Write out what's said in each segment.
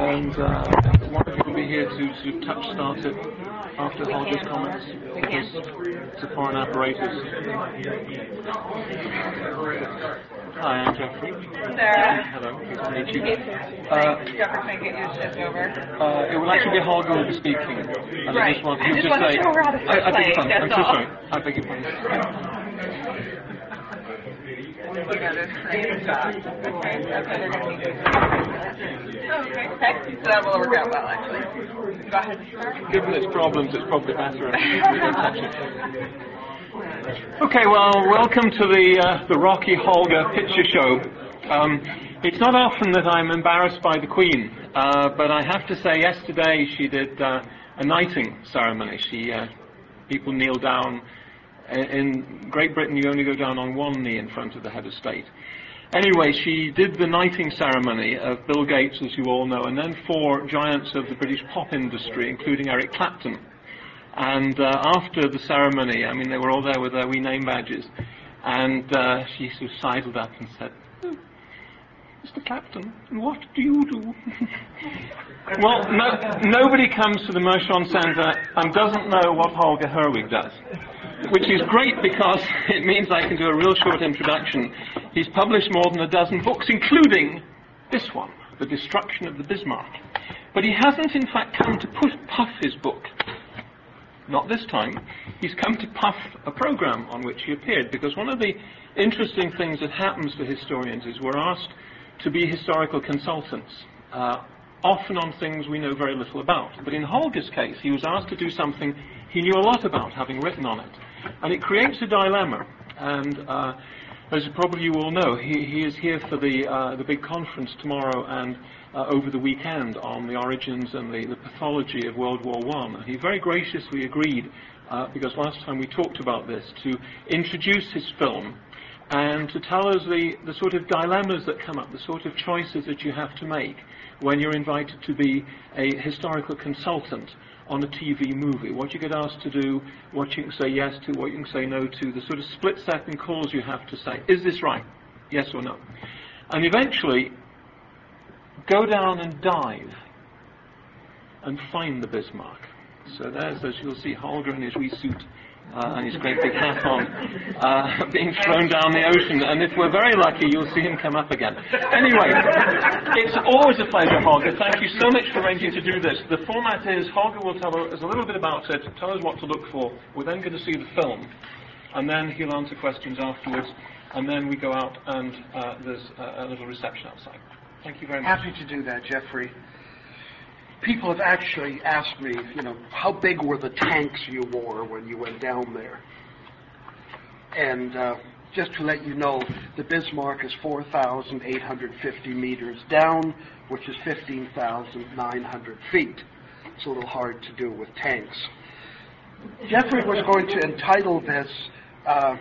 and uh, one of you will be here to of touch start it after Holger's comments because it's a foreign apparatus. Hi, I'm Jeffrey. Sarah. Hello, nice to meet you. Uh, Jeffrey can't get you to shift over. Uh, it will actually be Holger who will be speaking. And I Right. just want I to just just to say, show her how to I, I beg your play, pardon. I'm that's so sorry. I beg your pardon. You. Okay, that's how they're going to meet you. Okay. So that will work out well, actually. Go ahead. Given its problems, it's probably better if we don't touch it. Okay, well, welcome to the uh, the Rocky Holger picture show. Um, it's not often that I'm embarrassed by the Queen, uh, but I have to say, yesterday she did uh, a knighting ceremony. She uh, people kneel down. In- Great Britain, you only go down on one knee in front of the head of state. Anyway, she did the knighting ceremony of Bill Gates, as you all know, and then four giants of the British pop industry, including Eric Clapton. And uh, after the ceremony, I mean, they were all there with their wee name badges, and uh, she sort of sidled up and said, "Oh, Mr. Clapton, what do you do? well, no, nobody comes to the Mershon Centre and doesn't know what Holger Herwig does which is great because it means I can do a real short introduction. He's published more than a dozen books, including this one, The Destruction of the Bismarck. But he hasn't, in fact, come to puff his book. Not this time. He's come to puff a program on which he appeared, because one of the interesting things that happens to historians is we're asked to be historical consultants, uh, often on things we know very little about. But in Holger's case, he was asked to do something he knew a lot about, having written on it. And it creates a dilemma. And uh, as probably you all know, he, he is here for the, uh, the big conference tomorrow and uh, over the weekend on the origins and the, the pathology of World War I. And he very graciously agreed, uh, because last time we talked about this, to introduce his film and to tell us the, the sort of dilemmas that come up, the sort of choices that you have to make when you're invited to be a historical consultant on a TV movie, what you get asked to do, what you can say yes to, what you can say no to, the sort of split second calls you have to say. Is this right? Yes or no? And eventually, go down and dive and find the Bismarck. So there's, as you'll see, Holger in his wee suit uh, and his great big hat on, uh, being thrown down the ocean. And if we're very lucky, you'll see him come up again. Anyway, it's always a pleasure, Holger. Thank you so much for arranging to do this. The format is Holger will tell us a little bit about it, tell us what to look for. We're then going to see the film, and then he'll answer questions afterwards, and then we go out and uh, there's a little reception outside. Thank you very much. Happy to do that, Jeffrey. People have actually asked me, you know, how big were the tanks you wore when you went down there? And uh, just to let you know, the Bismarck is 4,850 meters down, which is 15,900 feet. It's a little hard to do with tanks. Jeffrey was going to entitle this uh,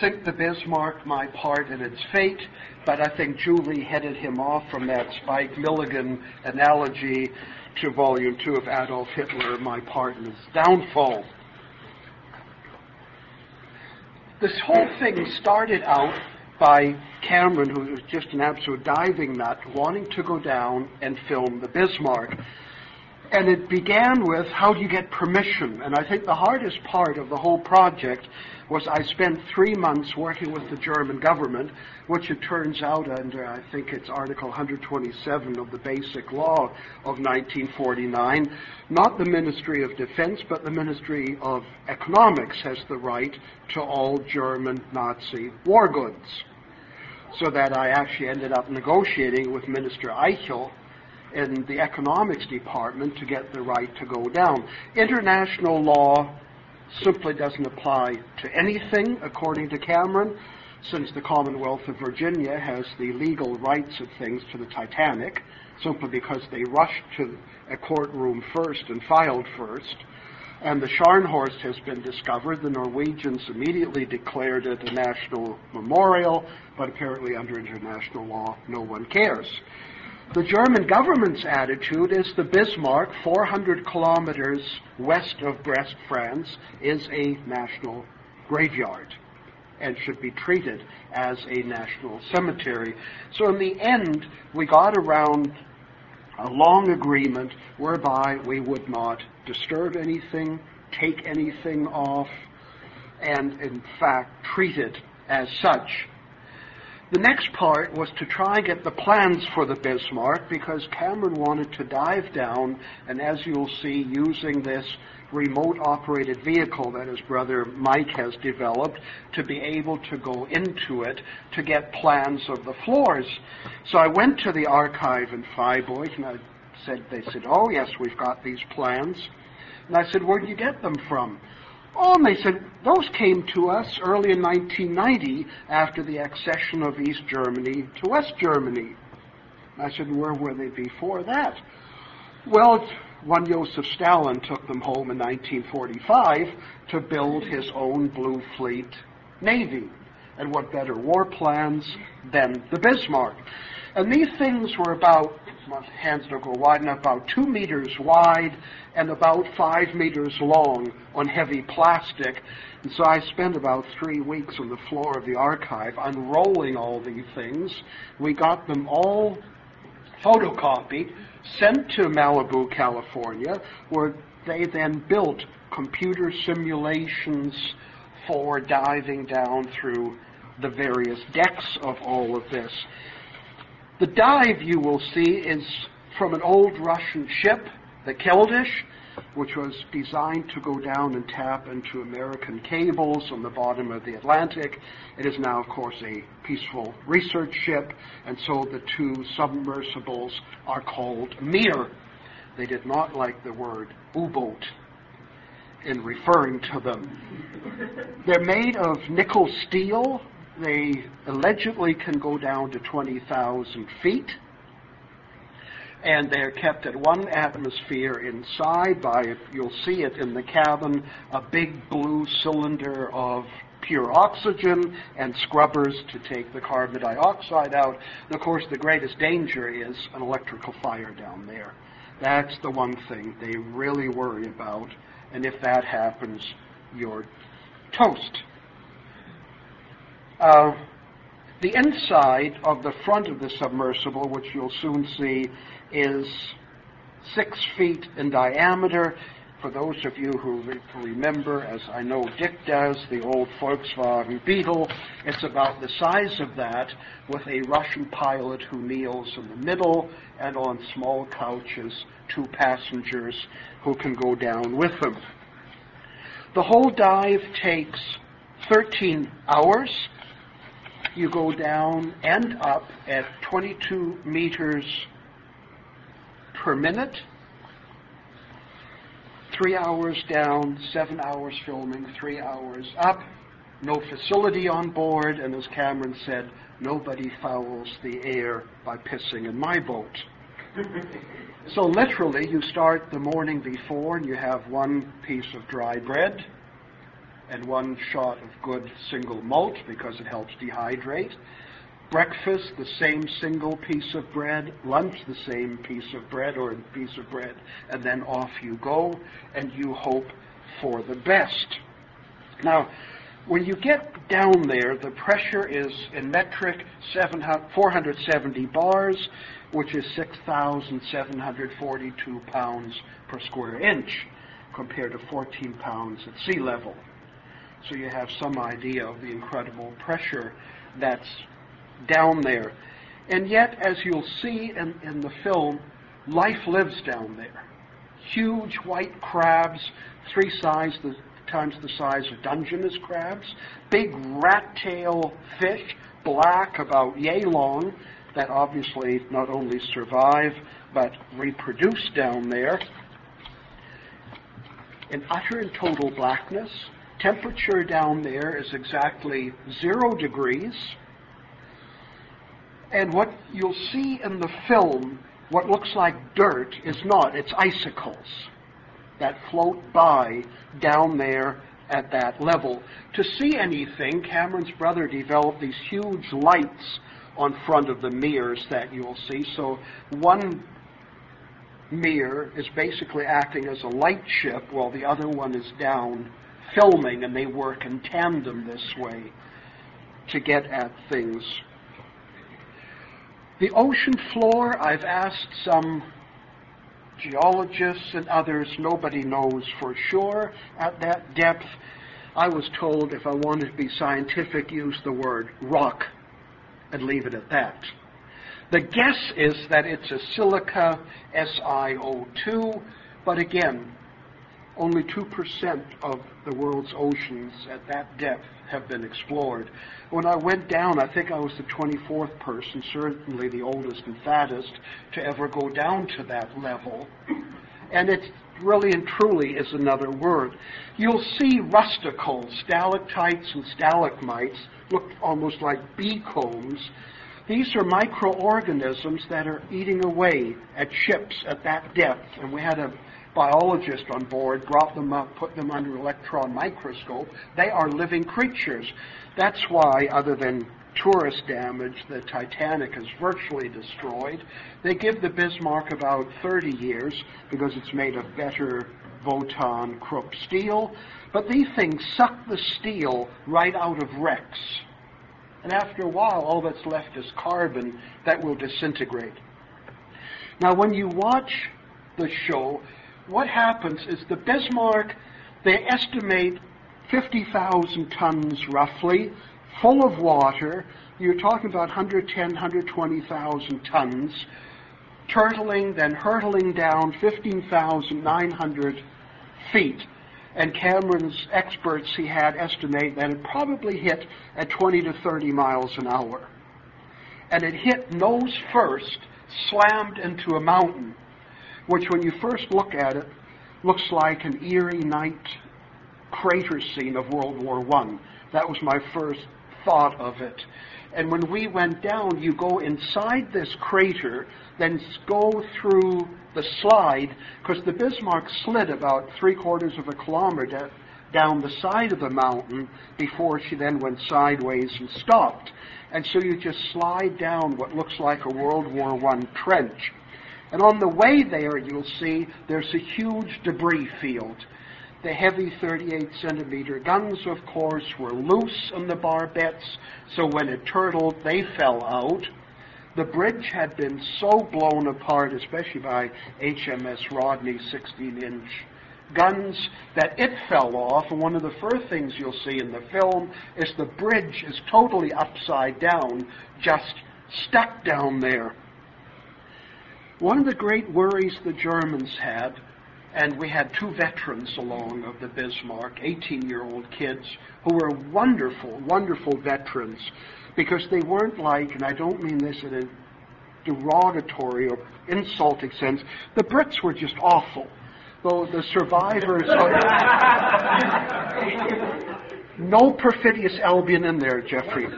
Sink the Bismarck, My Part in Its Fate, but I think Julie headed him off from that Spike Milligan analogy to Volume 2 of Adolf Hitler, My Part in His Downfall. This whole thing started out by Cameron, who was just an absolute diving nut, wanting to go down and film the Bismarck. And it began with how do you get permission? And I think the hardest part of the whole project was I spent three months working with the German government, which it turns out under, I think it's Article 127 of the Basic Law of 1949, not the Ministry of Defense, but the Ministry of Economics has the right to all German Nazi war goods. So that I actually ended up negotiating with Minister Eichel in the economics department to get the right to go down. International law simply doesn't apply to anything, according to Cameron, since the Commonwealth of Virginia has the legal rights of things to the Titanic, simply because they rushed to a courtroom first and filed first. And the Scharnhorst has been discovered. The Norwegians immediately declared it a national memorial, but apparently under international law, no one cares. The German government's attitude is the Bismarck, 400 kilometers west of Brest, France, is a national graveyard and should be treated as a national cemetery. So in the end, we got around a long agreement whereby we would not disturb anything, take anything off, and in fact treat it as such. The next part was to try and get the plans for the Bismarck because Cameron wanted to dive down and as you'll see using this remote operated vehicle that his brother Mike has developed to be able to go into it to get plans of the floors. So I went to the archive in Freiburg and I said, they said, oh yes, we've got these plans. And I said, where'd you get them from? Oh, and they said, those came to us early in 1990 after the accession of East Germany to West Germany. I said, where were they before that? Well, one Joseph Stalin took them home in 1945 to build his own Blue Fleet Navy. And what better war plans than the Bismarck? And these things were about, my hands don't go wide enough, about two meters wide and about five meters long on heavy plastic. And so I spent about three weeks on the floor of the archive unrolling all these things. We got them all photocopied, sent to Malibu, California, where they then built computer simulations for diving down through the various decks of all of this. The dive you will see is from an old Russian ship, the Keldysh, which was designed to go down and tap into American cables on the bottom of the Atlantic. It is now, of course, a peaceful research ship, and so the two submersibles are called Mir. They did not like the word U-boat in referring to them. They're made of nickel steel. They allegedly can go down to 20,000 feet and they're kept at one atmosphere inside by, you'll see it in the cabin, a big blue cylinder of pure oxygen and scrubbers to take the carbon dioxide out. And of course, the greatest danger is an electrical fire down there. That's the one thing they really worry about, and if that happens, you're toast. The inside of the front of the submersible, which you'll soon see, is six feet in diameter. For those of you who re- remember, as I know Dick does, the old Volkswagen Beetle, it's about the size of that with a Russian pilot who kneels in the middle and on small couches, two passengers who can go down with them. The whole dive takes 13 hours. You go down and up at 22 meters per minute. Three hours down, seven hours filming, three hours up. No facility on board, and as Cameron said, nobody fouls the air by pissing in my boat. so literally, you start the morning before, and you have one piece of dry bread and one shot of good single malt because it helps dehydrate breakfast, the same single piece of bread, lunch, the same piece of bread or piece of bread, and then off you go, and you hope for the best. Now, when you get down there, the pressure is in metric 470 bars, which is 6,742 pounds per square inch, compared to 14 pounds at sea level. So you have some idea of the incredible pressure that's down there. And yet, as you'll see in, in the film, life lives down there. Huge white crabs, three size the, times the size of Dungeness crabs, big rat tail fish, black, about yay long, that obviously not only survive but reproduce down there. In utter and total blackness, temperature down there is exactly zero degrees. And what you'll see in the film, what looks like dirt, is not. It's icicles that float by down there at that level. To see anything, Cameron's brother developed these huge lights on front of the Mirs that you'll see. So one Mir is basically acting as a light ship while the other one is down filming, and they work in tandem this way to get at things the ocean floor, I've asked some geologists and others, nobody knows for sure at that depth. I was told if I wanted to be scientific, use the word rock and leave it at that. The guess is that it's a silica SiO2, but again, only 2% of the world's oceans at that depth have been explored. When I went down, I think I was the 24th person, certainly the oldest and fattest, to ever go down to that level. And it really and truly is another word. You'll see rusticles, stalactites and stalagmites, look almost like bee combs. These are microorganisms that are eating away at ships at that depth. And we had a biologist on board, brought them up, put them under electron microscope. They are living creatures. That's why, other than tourist damage, the Titanic is virtually destroyed. They give the Bismarck about 30 years because it's made of better Wotan Krupp steel. But these things suck the steel right out of wrecks. And after a while, all that's left is carbon that will disintegrate. Now, when you watch the show, what happens is the Bismarck, they estimate 50,000 tons roughly, full of water. You're talking about 110, 120,000 tons, turtling, then hurtling down 15,900 feet. And Cameron's experts he had estimate that it probably hit at 20 to 30 miles an hour. And it hit nose first, slammed into a mountain which when you first look at it, looks like an eerie night crater scene of World War I. That was my first thought of it. And when we went down, you go inside this crater, then go through the slide, because the Bismarck slid about three quarters of a kilometer down the side of the mountain before she then went sideways and stopped. And so you just slide down what looks like a World War I trench. And on the way there, you'll see there's a huge debris field. The heavy 38 centimeter guns, of course, were loose on the barbettes, so when it turtled, they fell out. The bridge had been so blown apart, especially by HMS Rodney 16 inch guns, that it fell off. And one of the first things you'll see in the film is the bridge is totally upside down, just stuck down there. One of the great worries the Germans had, and we had two veterans along of the Bismarck, 18 year old kids, who were wonderful, wonderful veterans, because they weren't like, and I don't mean this in a derogatory or insulting sense, the Brits were just awful. Though the survivors. no perfidious Albion in there, Jeffrey.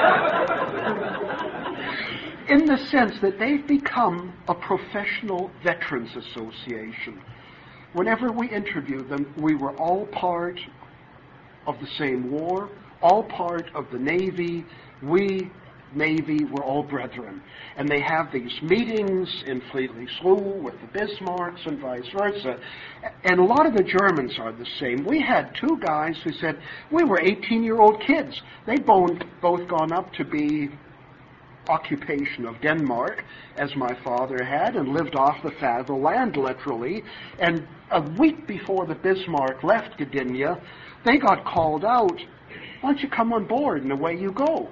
in the sense that they've become a professional veterans association. Whenever we interviewed them, we were all part of the same war, all part of the Navy. We, Navy, were all brethren. And they have these meetings in Fleetly Slough with the Bismarcks and vice versa. And a lot of the Germans are the same. We had two guys who said, we were 18 year old kids. They'd both gone up to be occupation of Denmark, as my father had, and lived off the fat of the land, literally. And a week before the Bismarck left Gdynia, they got called out. Why don't you come on board? And away you go.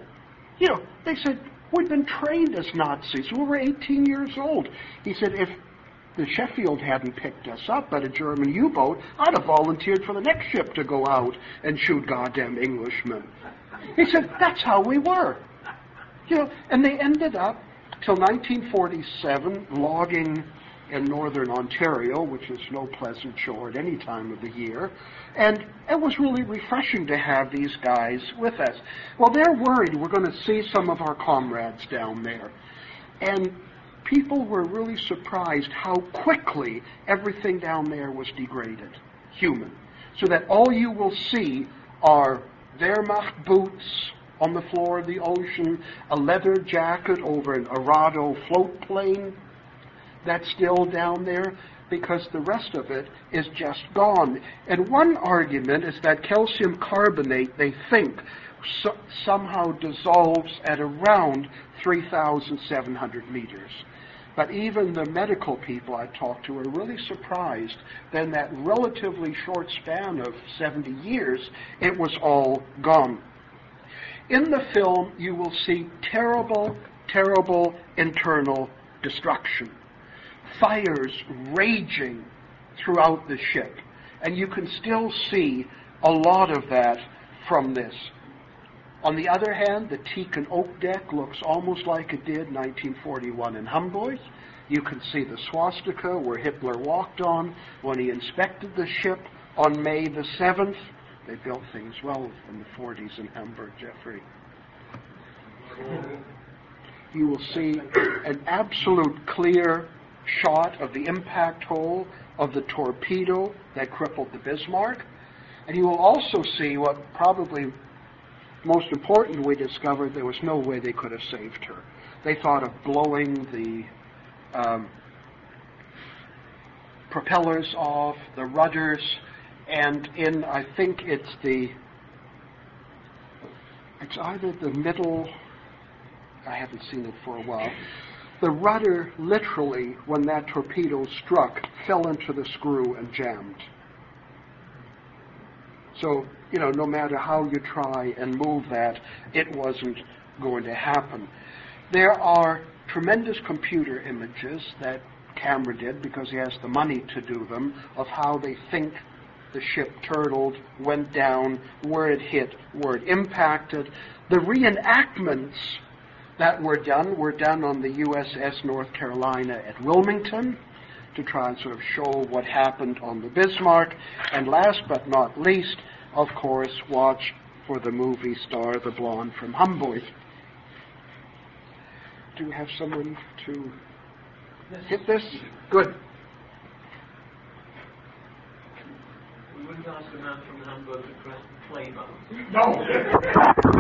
You know, they said, we'd been trained as Nazis. We were 18 years old. He said, if the Sheffield hadn't picked us up at a German U-boat, I'd have volunteered for the next ship to go out and shoot goddamn Englishmen. He said, that's how we were. You know, and they ended up till 1947 logging in northern Ontario, which is no pleasant chore at any time of the year. And it was really refreshing to have these guys with us. Well, they're worried we're going to see some of our comrades down there. And people were really surprised how quickly everything down there was degraded, human. So that all you will see are Wehrmacht boots, on the floor of the ocean, a leather jacket over an Arado float plane that's still down there because the rest of it is just gone. And one argument is that calcium carbonate, they think, so, somehow dissolves at around 3,700 meters. But even the medical people I talked to are really surprised that in that relatively short span of 70 years, it was all gone. In the film, you will see terrible, terrible internal destruction. Fires raging throughout the ship. And you can still see a lot of that from this. On the other hand, the teak and oak deck looks almost like it did 1941 in Hamburg. You can see the swastika where Hitler walked on when he inspected the ship on May the 7th. They built things well in the 40s in Hamburg, Jeffrey. You will see an absolute clear shot of the impact hole of the torpedo that crippled the Bismarck. And you will also see what probably most important we discovered there was no way they could have saved her. They thought of blowing the um, propellers off, the rudders, and in, I think it's the, it's either the middle, I haven't seen it for a while, the rudder literally, when that torpedo struck, fell into the screw and jammed. So, you know, no matter how you try and move that, it wasn't going to happen. There are tremendous computer images that Cameron did because he has the money to do them of how they think the ship turtled, went down, where it hit, where it impacted. The reenactments that were done were done on the USS North Carolina at Wilmington to try and sort of show what happened on the Bismarck. And last but not least, of course, watch for the movie star, the blonde from Hamburg. Do we have someone to hit this? Good. Ask a man from Hamburg to press the play. No.